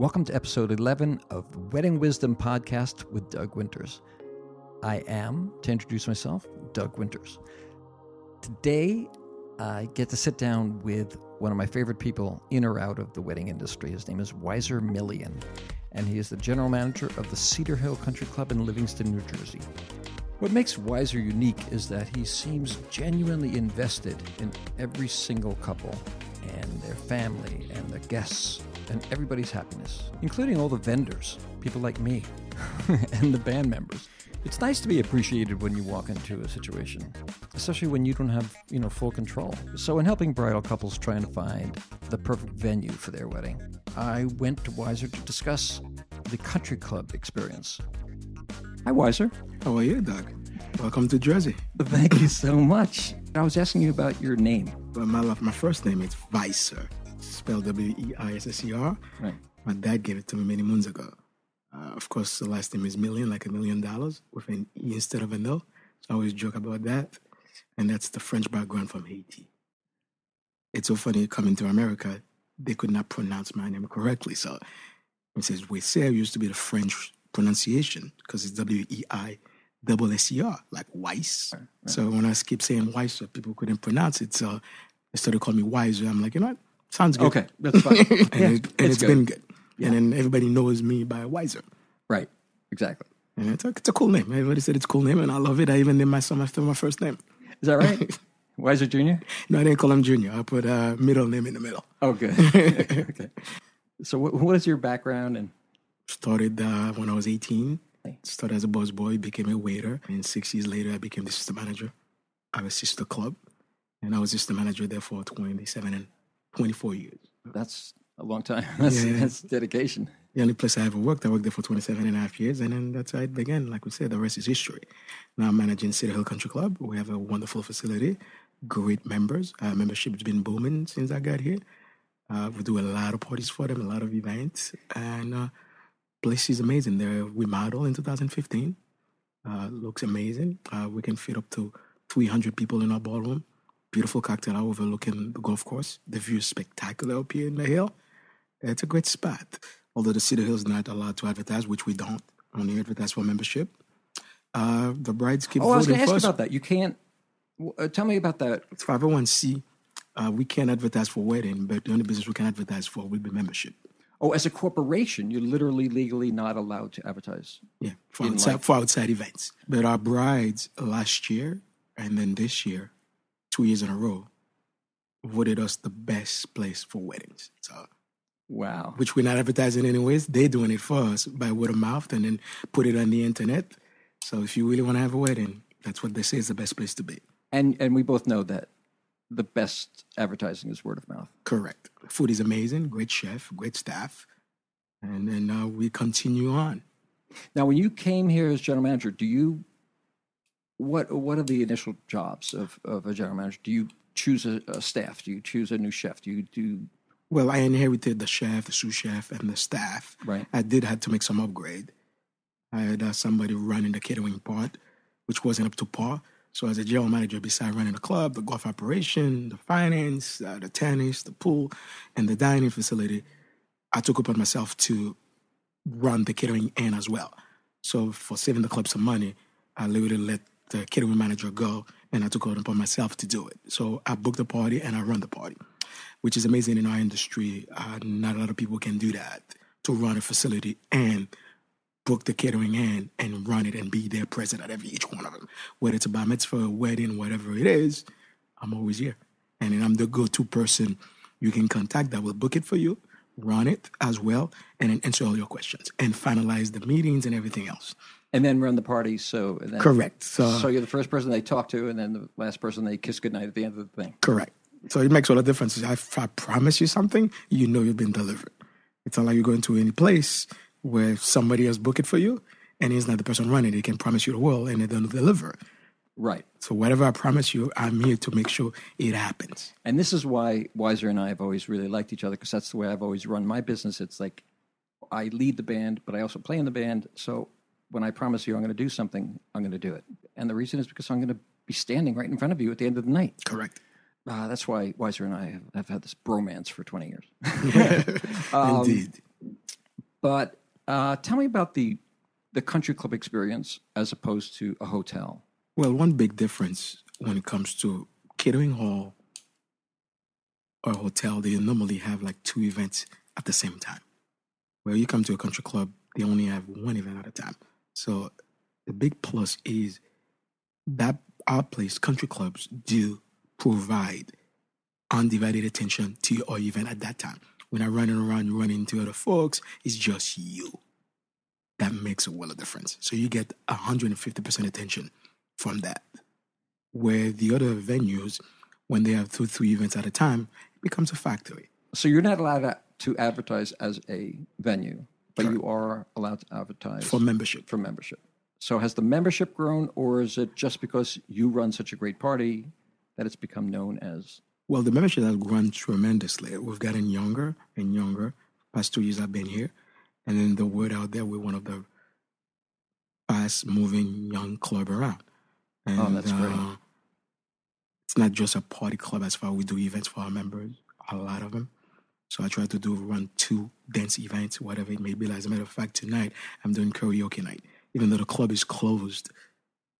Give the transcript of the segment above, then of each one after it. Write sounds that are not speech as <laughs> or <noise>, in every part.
Welcome to episode 11 of the Wedding Wisdom Podcast with Doug Winters. I am, to introduce myself, Doug Winters. Today, I get to sit down with one of my favorite people in or out of the wedding industry. His name is Wiser Million, and he is the general manager of the Cedar Hill Country Club in Livingston, New Jersey. What makes Wiser unique is that he seems genuinely invested in every single couple and their family and the guests and everybody's happiness, including all the vendors, people like me, <laughs> and the band members. It's nice to be appreciated when you walk into a situation, especially when you don't have, you know, full control. So in helping bridal couples trying to find the perfect venue for their wedding, I went to Wiser to discuss the country club experience. Hi Wiser. How are you, Doug? Welcome to Jersey. Thank you so much. I was asking you about your name. Well, my my first name is Weiser, spelled W E I S S E R. Right. My dad gave it to me many moons ago. Uh, of course, the last name is Million, like a million dollars, with an E instead of an L. So I always joke about that. And that's the French background from Haiti. It's so funny coming to America, they could not pronounce my name correctly. So it says Weiser used to be the French pronunciation because it's W E I double S E R, like Weiss. Right, So when I keep saying Weiser, people couldn't pronounce it. So they started calling me Wiser. I'm like, you know what? Sounds good. Okay, that's fine. <laughs> and, Yeah, it, and it's it's good. been good. And then everybody knows me by Wiser. Right, exactly. And it's a, it's a cool name. Everybody said it's a cool name, and I love it. I even named my son after my first name. Is that right? <laughs> Wiser Jr.? No, I didn't call him Junior. I put a middle name in the middle. Oh, good. <laughs> okay. So, what, what is your background? And Started uh, when I was 18. Hey. Started as a busboy, became a waiter. And six years later, I became the sister manager of a sister club. And I was sister manager there for 27 and 24 years. that's a long time. <laughs> That's, Yeah. that's dedication. The only place I ever worked, I worked there for 27 and a half years. And then that's how it began. Like we said, the rest is history. Now I'm managing Cedar Hill Country Club. We have a wonderful facility, great members. Uh, membership's been booming since I got here. Uh, we do a lot of parties for them, a lot of events. And uh, place is amazing. They're remodeled in 2015. Uh, looks amazing. Uh, we can fit up to 300 people in our ballroom. Beautiful cocktail hour overlooking the golf course. The view is spectacular up here in the hill. It's a great spot. Although the Cedar Hill is not allowed to advertise, which we don't, only advertise for membership. Uh, the brides keep Oh, I was going to ask for you us. about that. You can't. Uh, tell me about that. It's 501c. Uh, we can't advertise for wedding, but the only business we can advertise for will be membership. Oh, as a corporation, you're literally legally not allowed to advertise. Yeah, for outside, for outside events. But our brides last year and then this year, two years in a row, voted us the best place for weddings. So, Wow. which we're not advertising anyways. They're doing it for us by word of mouth and then put it on the internet. So if you really want to have a wedding, that's what they say is the best place to be. And and we both know that the best advertising is word of mouth. Correct. Food is amazing. Great chef, great staff, and then uh, we continue on. Now, when you came here as general manager, do you what what are the initial jobs of, of a general manager? Do you choose a, a staff? Do you choose a new chef? Do you do Well, I inherited the chef, the sous chef, and the staff. right? I did have to make some upgrade. I had uh, somebody running the catering part, which wasn't up to par. So as a general manager, besides running the club, the golf operation, the finance, uh, the tennis, the pool, and the dining facility, I took upon myself to run the catering end as well. So for saving the club some money, I literally let the catering manager go, and I took it upon myself to do it. So I booked the party and I run the party, which is amazing in our industry. Uh, not a lot of people can do that to run a facility and book the catering in and run it and be there present at every each one of them. Whether it's a bar mitzvah, a wedding, whatever it is, I'm always here. And I'm the go-to person you can contact that will book it for you, run it as well, and then answer all your questions and finalize the meetings and everything else. And then run the party. So then, Correct. So, So you're the first person they talk to, and then the last person they kiss goodnight at the end of the thing. correct. So it makes all the difference. If I promise you something, you know you've been delivered. It's not like you're going to any place where somebody else book it for you and he's not the person running. They can promise you the world and they don't deliver. Right. So whatever I promise you, I'm here to make sure it happens. And this is why Wiser and I have always really liked each other because that's the way I've always run my business. It's like I lead the band, but I also play in the band. So when I promise you I'm going to do something, I'm going to do it. And the reason is because I'm going to be standing right in front of you at the end of the night. Correct. Uh, that's why Weiser and I have, have had this bromance for 20 years. <laughs> Um, Indeed. But uh, tell me about the the country club experience as opposed to a hotel. Well, one big difference when it comes to catering hall or hotel, they normally have like two events at the same time. Where you come to a country club, they only have one event at a time. So the big plus is that our place, country clubs, do provide undivided attention to your event at that time. When I'm running around, you run into other folks, it's just you. That makes a world of difference. So you get 150% attention from that. Where the other venues, when they have two, three events at a time, it becomes a factory. So you're not allowed to advertise as a venue, but you are allowed to advertise For membership. for membership. So has the membership grown, or is it just because you run such a great party that it's become known as? Well, the membership has grown tremendously. We've gotten younger and younger. Past two years I've been here. And then the word out there, we're one of the fast moving young club around. And, Oh, that's great. uh, it's not just a party club as far as we do events for our members, a lot of them. So I try to do run two dance events, whatever it may be. As a matter of fact, tonight I'm doing karaoke night, even though the club is closed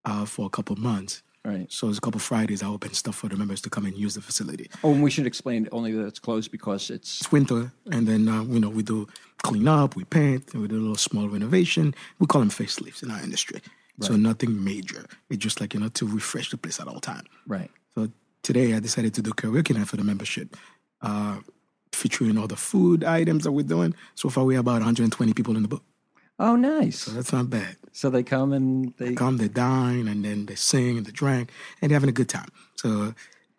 uh, for a couple months. Right. So it's a couple Fridays I open stuff for the members to come and use the facility. Oh, and we should explain only that it's closed because it's It's winter, and then uh, you know we do clean up, we paint, and we do a little small renovation. We call them facelifts in our industry. Right. So nothing major. It's just like you know to refresh the place at all time. right. So today I decided to do karaoke night for the membership, uh, featuring all the food items that we're doing. So far we have about 120 people in the book. Oh, nice. So that's not bad. So they come and they come, they dine, and then they sing and they drink, and they're having a good time. So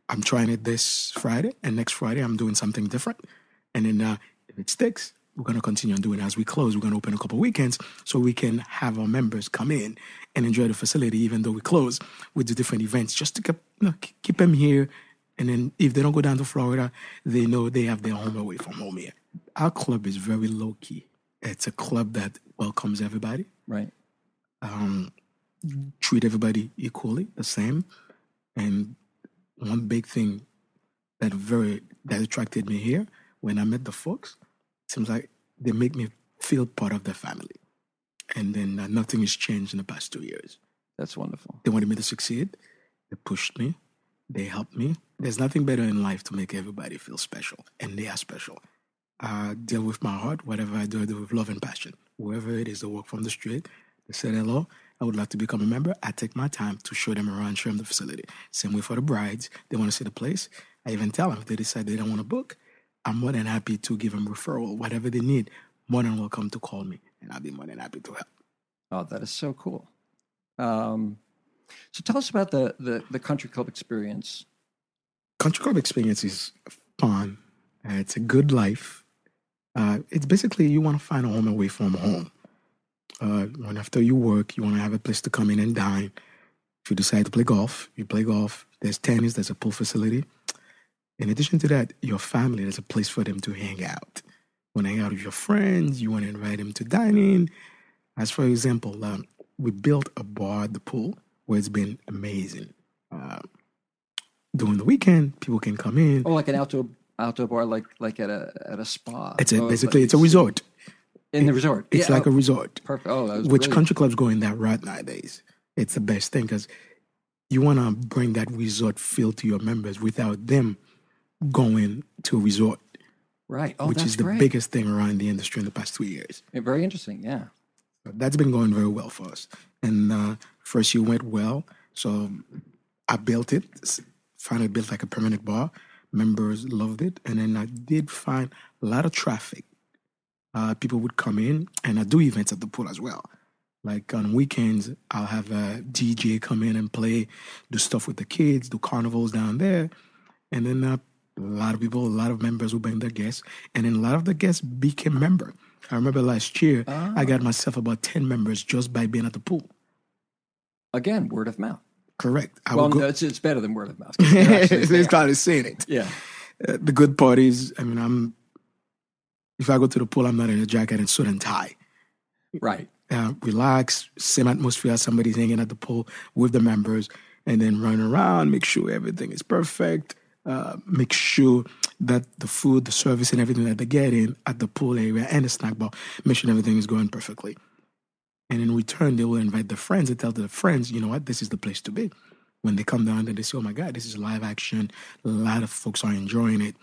I'm trying it this Friday, and next Friday I'm doing something different. And then uh, if it sticks, we're going to continue on doing it. As we close, we're going to open a couple weekends so we can have our members come in and enjoy the facility, even though we close. We do different events just to keep, you know, keep them here. And then if they don't go down to Florida, they know they have their home away from home here. Our club is very low key. It's a club that welcomes everybody right. um, treat everybody equally, the same. And one big thing that very that attracted me here when I met the folks seems like they make me feel part of the family. And then uh, nothing has changed in the past two years. That's wonderful. They wanted me to succeed. They pushed me. They helped me. There's nothing better in life to make everybody feel special, and they are special. I deal with my heart. Whatever I do, I do with love and passion. Whoever it is that walk from the street, they said hello. I would like to become a member. I take my time to show them around, show them the facility. Same way for the brides. They want to see the place. I even tell them if they decide they don't want to book, I'm more than happy to give them referral, whatever they need. More than welcome to call me, and I'll be more than happy to help. Oh, that is so cool. Um, so tell us about the, the the country club experience. country club experience is fun. Uh, it's a good life. Uh, it's basically you want to find a home away from home. Uh, when after you work, you want to have a place to come in and dine. If you decide to play golf, you play golf. There's tennis. There's a pool facility. In addition to that, your family there's a place for them to hang out. You want to hang out with your friends. You want to invite them to dine in. As for example, um, we built a bar at the pool where it's been amazing. Uh, during the weekend, people can come in. Oh, like an outdoor outdoor bar, like like at a at a spa. It's a, Oh, basically it's a resort. in the resort. It's Yeah, like oh, a resort. perfect. Oh, that was Which brilliant. country clubs go in that route nowadays? It's the best thing because you want to bring that resort feel to your members without them going to a resort, Right. Oh, which is the great. biggest thing around the industry in the past two years. Yeah, very interesting. Yeah. That's been going very well for us. And uh, first year went well, so I built it. Finally built like a permanent bar. Members loved it, and then I did find a lot of traffic. Uh, people would come in, and I do events at the pool as well. Like on weekends, I'll have a DJ come in and play, do stuff with the kids, do carnivals down there, and then uh, a lot of people, a lot of members will bring their guests, and then a lot of the guests became member. I remember last year, I got myself about ten members just by being at the pool. Again, word of mouth. Correct. I Well, no, it's, it's better than word of mouth. <laughs> it's kind of saying it. yeah. Uh, the good part is, I mean, I'm. If I go to the pool, I'm not in a jacket and suit and tie. Right. Uh, relax, same atmosphere. As somebody's hanging at the pool with the members, and then run around, make sure everything is perfect. uh, make sure that the food, the service, and everything that they get in at the pool area and the snack bar, make sure everything is going perfectly. And in return, they will invite their friends and tell their friends, you know what, this is the place to be. When they come down and they say, oh my God, this is live action. A lot of folks are enjoying it.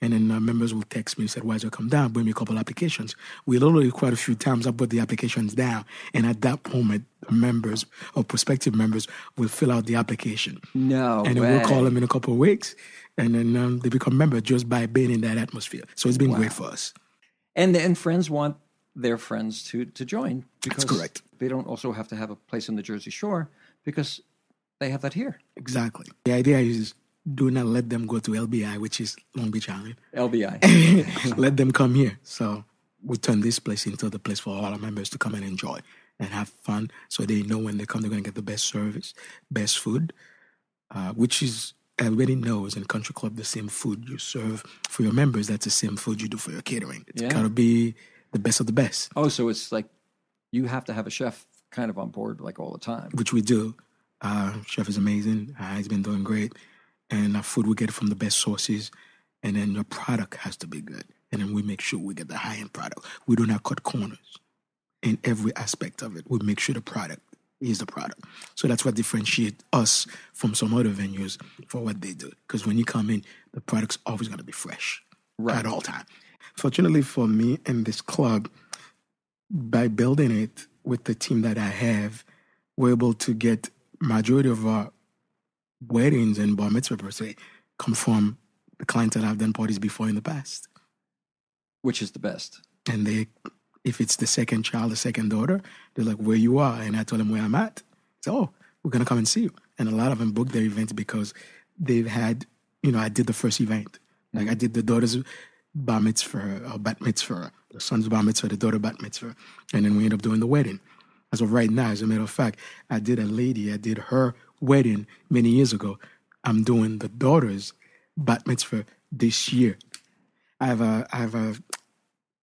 And then uh, members will text me and say, why did you come down? Bring me a couple applications. We literally quite a few times I put the applications down. And at that moment, members or prospective members will fill out the application. No. And then way. we'll call them in a couple of weeks. And then um, they become members just by being in that atmosphere. So it's been great for us. And and friends want their friends to to join because correct. they don't also have to have a place in the Jersey Shore because they have that here. Exactly. The idea is do not let them go to LBI, which is Long Beach Island. LBI. <laughs> let them come here. So we turn this place into the place for all our members to come and enjoy and have fun. So they know when they come, they're going to get the best service, best food, uh, which is everybody knows in country club the same food you serve for your members. That's the same food you do for your catering. It's Yeah. got to be the best of the best, oh, so it's like you have to have a chef kind of on board like all the time. which we do. Uh, chef is amazing. Uh, he's been doing great, and our food we get from the best sources. And then your product has to be good, and then we make sure we get the high end product. We do not cut corners in every aspect of it. We make sure the product is the product. So that's what differentiates us from some other venues for what they do. Because when you come in, the product's always going to be fresh Right. at all time. Fortunately for me and this club, by building it with the team that I have, we're able to get majority of our weddings and bar mitzvah per se come from the clients that I've done parties before in the past. Which is the best. And they, if it's the second child, the second daughter, they're like, where you are. And I told them where I'm at. So, oh, we're going to come and see you. And a lot of them booked their events because they've had, you know, I did the first event. Like mm-hmm. I did the daughter's bar mitzvah or bat mitzvah, the son's bar mitzvah, the daughter bat mitzvah. And then we end up doing the wedding. As of right now, as a matter of fact, I did a lady, I did her wedding many years ago. I'm doing the daughter's bat mitzvah this year. I have a, I have a,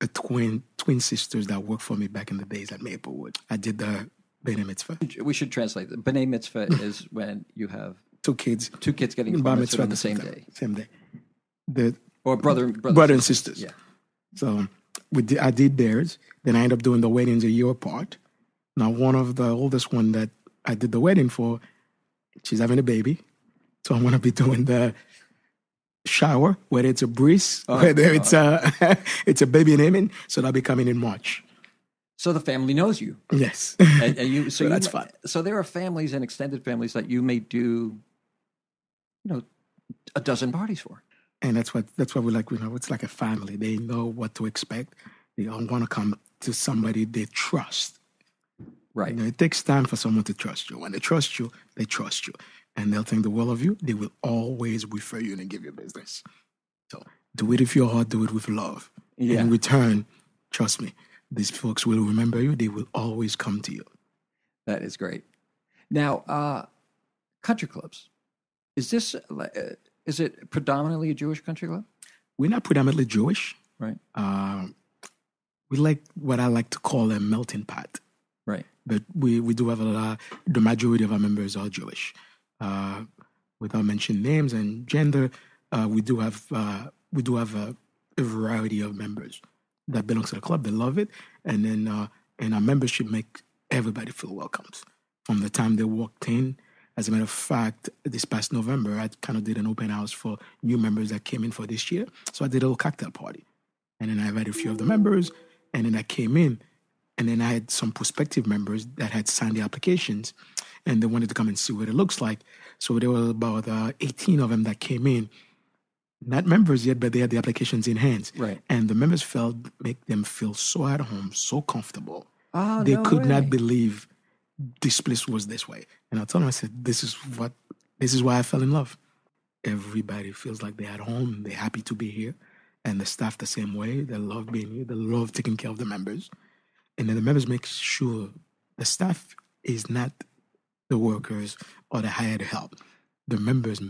a twin twin sisters that worked for me back in the days at Maplewood. I did the B'nai Mitzvah. We should translate. it. B'nai mitzvah <laughs> is when you have Two kids, two kids getting bar mitzvah on the same time. day, Same day. The or brother mm-hmm. brother, brother and sisters. Yeah. So we did, I did theirs. Then I ended up doing the weddings a year apart. Now one of the oldest one that I did the wedding for, she's having a baby. So I'm gonna be doing the shower, whether it's a breeze, Oh, <laughs> whether it's a oh. <laughs> it's a baby naming. So that'll be coming in March. So the family knows you, Yes. <laughs> and, and you. So, So you that's fun. So there are families and extended families that you may do, you know, a dozen parties for. And that's what that's what we like. You know, it's like a family. They know what to expect. They don't want to come to somebody they trust. Right. You know, it takes time for someone to trust you. When they trust you, they trust you, and they'll think the world of you. They will always refer you and give you business. So do it with your heart. Do it with love. Yeah. And in return, trust me, these folks will remember you. They will always come to you. That is great. Now, uh, country clubs. Is this uh, is it predominantly a Jewish country club? We're not predominantly Jewish. Right. Um, we like what I like to call a melting pot. Right. but we, we do have a lot, the majority of our members are Jewish. Uh, without mentioning names and gender, uh, we do have uh, we do have a, a variety of members that belong to the club. They love it, and then uh, and our membership make everybody feel welcomed from the time they walked in. As a matter of fact, this past November, I kind of did an open house for new members that came in for this year. So I did a little cocktail party, and then I invited a few of the members, and then I came in, and then I had some prospective members that had signed the applications and they wanted to come and see what it looks like. So there were about uh, 18 of them that came in, not members yet, but they had the applications in hands. Right. And the members felt, make them feel so at home, so comfortable. Oh, they no could way. not believe this place was this way. And I told him, I said, this is what, this is why I fell in love. Everybody feels like they're at home. They're happy to be here. And the staff the same way. They love being here. They love taking care of the members and then the members make sure the staff is not the workers or the hired help. The members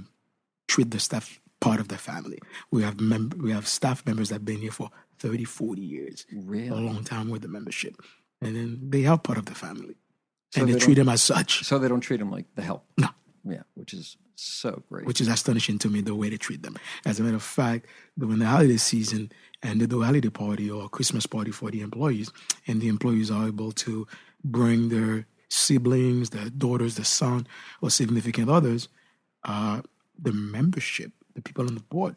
treat the staff part of the family. We have mem- we have staff members that have been here for 30, 40 years, a long time with the membership. And then they are part of the family. So and they, treat them as such. So they don't treat them like the help. No. Yeah, which is so great. which is astonishing to me the way they treat them. As a matter of fact, when the holiday season and they do a holiday party or Christmas party for the employees, and the employees are able to bring their siblings, their daughters, their son, or significant others, uh, the membership, the people on the board,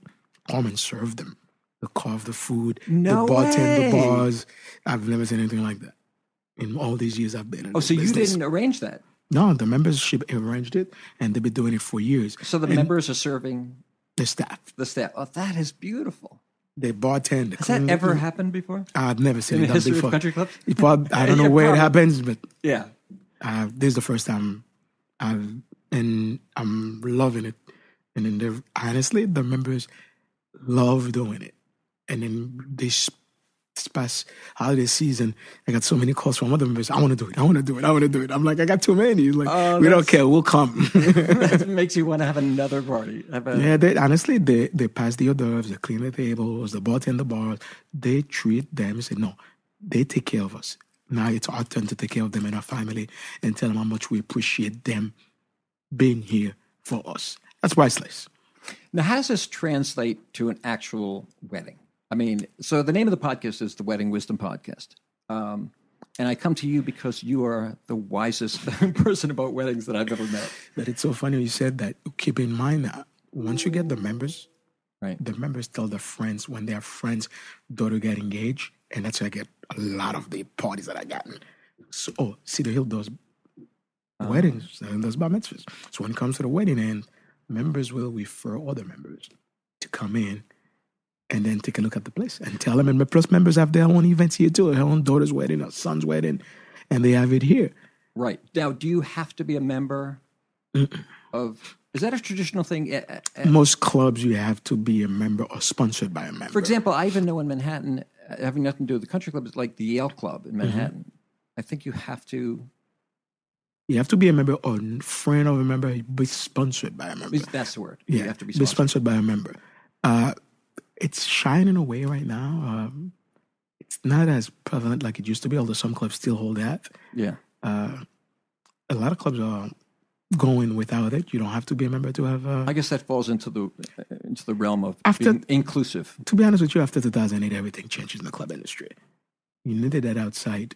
come and serve them. They carve the food, No the bartend the bars. I've never seen anything like that in all these years I've been in oh, so you didn't arrange that? No, the membership arranged it, and they've been doing it for years. So the And members are serving the staff, the staff. Oh, that is beautiful. they bartend. Has that ever happened before I've never seen in it done history before. of country clubs? I don't <laughs> know Yeah, where probably. it happens, but Yeah. uh, this is the first time I've and I'm loving it. And then honestly, the members love doing it. And then this this past holiday season, I got so many calls from other members. I want to do it. I want to do it. I want to do it. I'm like, I got too many. He's like, Oh, we don't care. We'll come. <laughs> that makes you want to have another party. Have a, Yeah, they honestly they they pass the hors d'oeuvres, they clean the tables, the bartender bars. They treat them and say, no, they take care of us. Now it's our turn to take care of them and our family and tell them how much we appreciate them being here for us. That's priceless. Now, how does this translate to an actual wedding? I mean, so the name of the podcast is the Wedding Wisdom Podcast. Um, and I come to you because you are the wisest <laughs> person about weddings that I've ever met. But it's so funny you said that. Keep in mind that once you get the members, Right. the members tell their friends when their friends' daughter get engaged, and that's why I get a lot of the parties that I gotten. So, oh, Cedar Hill does weddings and does bar mitzvahs. So when it comes to the wedding end, members will refer other members to come in and then take a look at the place and tell them. And my plus, members have their own events here too, their own daughter's wedding, or son's wedding, and they have it here. Right. Now, do you have to be a member of, is that a traditional thing? Eh, eh, eh, Most clubs, you have to be a member or sponsored by a member. For example, I even know in Manhattan, uh, having nothing to do with the country club, it's like the Yale Club Mm-hmm. in Manhattan. I think you have to, You have to be a member or friend of a member, be sponsored by a member. that's the word. Yeah, You have to be be sponsored. sponsored by a member. Uh, it's shining away right now. Um, it's not as prevalent like it used to be, although some clubs still hold that. Yeah. Uh, a lot of clubs are going without it. You don't have to be a member to have. Uh, I guess that falls into the uh, into the realm of After- being inclusive. to be honest with you, after 2008, everything changed in the club industry. You needed that outside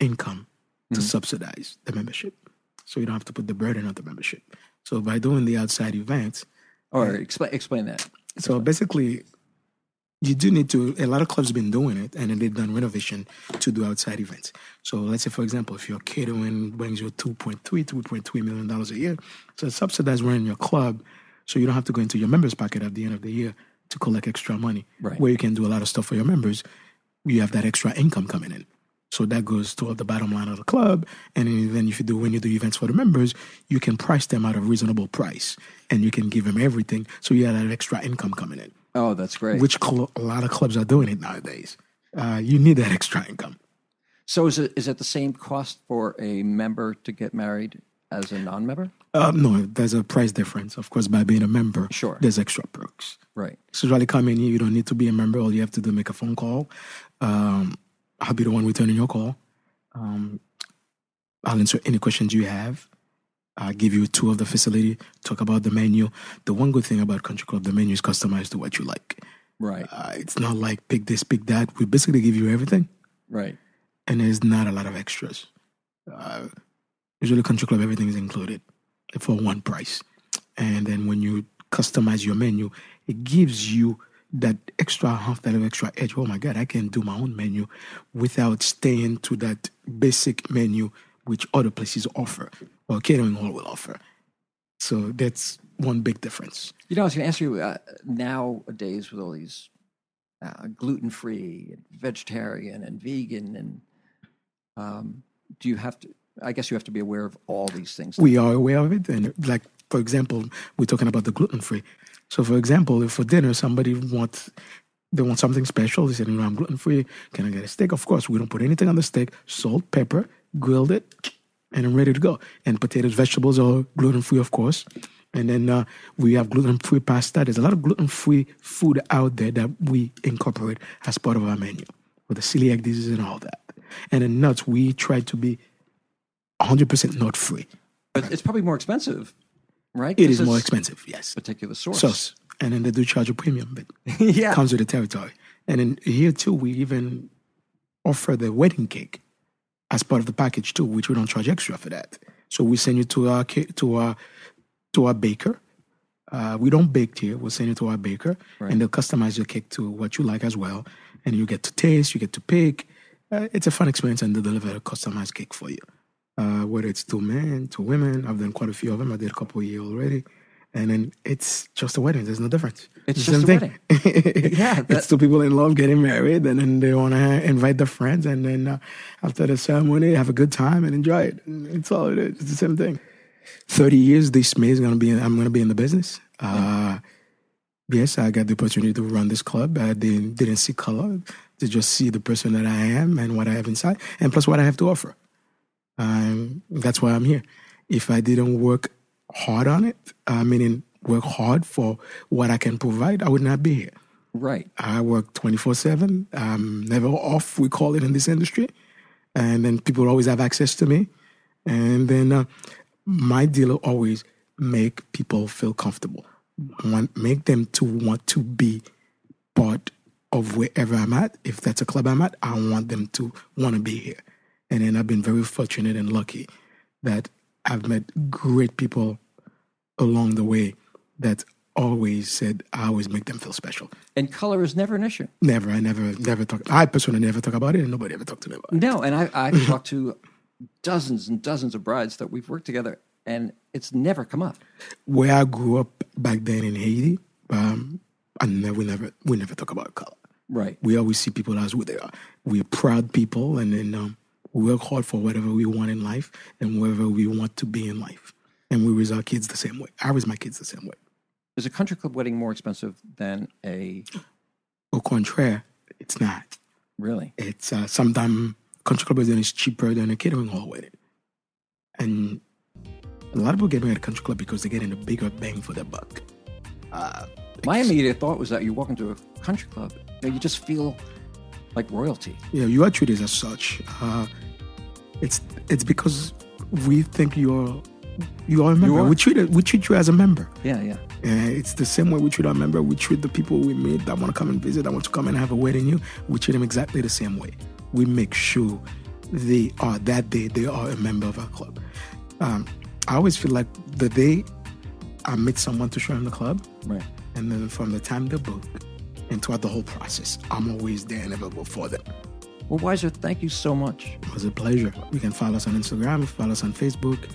income to Mhm. subsidize the membership, so you don't have to put the burden on the membership. So by doing the outside events, Or explain explain that. So basically, you do need to. A lot of clubs have been doing it, and then they've done renovation to do outside events. So let's say, for example, if your catering brings you 2.3, 2.3 million dollars a year, so it's subsidized running your club, so you don't have to go into your members' pocket at the end of the year to collect extra money. Right. Where you can do a lot of stuff for your members, you have that extra income coming in. So that goes toward the bottom line of the club. And then if you do when you do events for the members, you can price them at a reasonable price, and you can give them everything. So you have that extra income coming in Oh, that's great. which cl- a lot of clubs are doing it nowadays. Uh, you need that extra income. so is it is it the same cost for a member to get married as a non-member? Uh, no, there's a price difference. Of course, by being a member, Sure. there's extra perks. Right. So really come in here, you don't need to be a member. All you have to do is make a phone call. Um, I'll be the one returning your call. Um, I'll answer any questions you have. I'll give you a tour of the facility, talk about the menu. The one good thing about Country Club, the menu is customized to what you like. Right. Uh, it's not like pick this, pick that. We basically give you everything. Right. and there's not a lot of extras. Uh, usually, country club everything is included for one price, and then when you customize your menu, it gives you that extra half that extra edge. Oh my God, I can do my own menu without staying to that basic menu which other places offer or catering hall will offer. So that's one big difference. You know, I was going to ask you uh, nowadays with all these uh, gluten free and vegetarian and vegan and um, do you have to? I guess you have to be aware of all these things. we are aware of it. And like, for example, we're talking about the gluten free. So, for example, if for dinner somebody wants they want something special, they said, "You know, I'm gluten free. Can I get a steak?" Of course, we don't put anything on the steak. Salt, pepper, grilled it, <tsk> and I'm ready to go. And potatoes, vegetables are gluten free, of course. And then uh, we have gluten free pasta. There's a lot of gluten free food out there that we incorporate as part of our menu with the celiac disease and all that. And then nuts, we try to be 100% nut free. But it's probably more expensive. Right? It is more expensive, yes. Particular source. Sauce. And then they do charge a premium, but <laughs> yeah. comes with the territory. And then here too, we even offer the wedding cake as part of the package too, which we don't charge extra for that. So we send you to our to our to our baker. Uh, we don't bake here. We'll send you to our baker, Right. and they'll customize your cake to what you like as well. And you get to taste, you get to pick. Uh, it's a fun experience, and they deliver a customized cake for you. Uh, whether it's to men, to women, I've done quite a few of them. I did a couple here already. And then it's just a wedding. There's no difference. It's the just same a thing. <laughs> Yeah, that- it's two people in love getting married, and then they want to invite their friends, and then uh, after the ceremony, have a good time and enjoy it. It's all it is. It's the same thing. Thirty years this May is gonna be. I'm gonna be in the business. Uh, yes, I got the opportunity to run this club. I didn't didn't see color to just see the person that I am and what I have inside, and plus what I have to offer. Um, that's why I'm here. If I didn't work hard on it, uh, meaning work hard for what I can provide, I would not be here. Right. I work 24 7. I'm never off, we call it in this industry. And then people always have access to me. And then uh, my deal will always make people feel comfortable, want, make them to want to be part of wherever I'm at. If that's a club I'm at, I want them to want to be here. And then I've been very fortunate and lucky that I've met great people along the way that always said I always make them feel special. And color is never an issue. Never, I never, never talk. I personally never talk about it, and nobody ever talked to me about it. No, and I, I've <laughs> talked to dozens and dozens of brides that we've worked together, and it's never come up. Where I grew up back then in Haiti, um, I never, we never, we never talk about color. Right. We always see people as who they are. We're proud people, and then um, work hard for whatever we want in life and wherever we want to be in life. And we raise our kids the same way. I raise my kids the same way. Is a country club wedding more expensive than a Au contraire, it's not. really? It's uh, sometimes country club wedding is cheaper than a catering hall wedding, and a lot of people get married at a country club because they're getting a bigger bang for their buck. Uh, My immediate thought was that you walk into a country club, know, you just feel like royalty. yeah, you are treated as such. Uh, it's it's because we think you're you are a member. are. We treat it, we treat you as a member. Yeah, yeah. Uh, it's the same way we treat our member. We treat the people we meet that want to come and visit, that want to come and have a wedding. You, we treat them exactly the same way. We make sure they are that day they are a member of our club. Um, I always feel like the day I meet someone to show them the club, Right. and then from the time they book and throughout the whole process, I'm always there and available for them. Well, Wiser, thank you so much. It was a pleasure. You can follow us on Instagram, follow us on Facebook,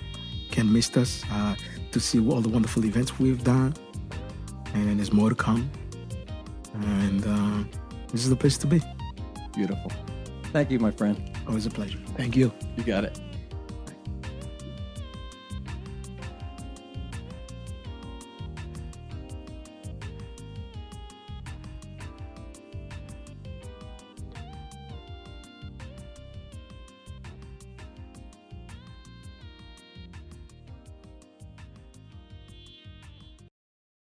can miss us uh, to see all the wonderful events we've done. And there's more to come. And uh, this is the place to be. Beautiful. Thank you, my friend. Always a pleasure. Thank you. You got it.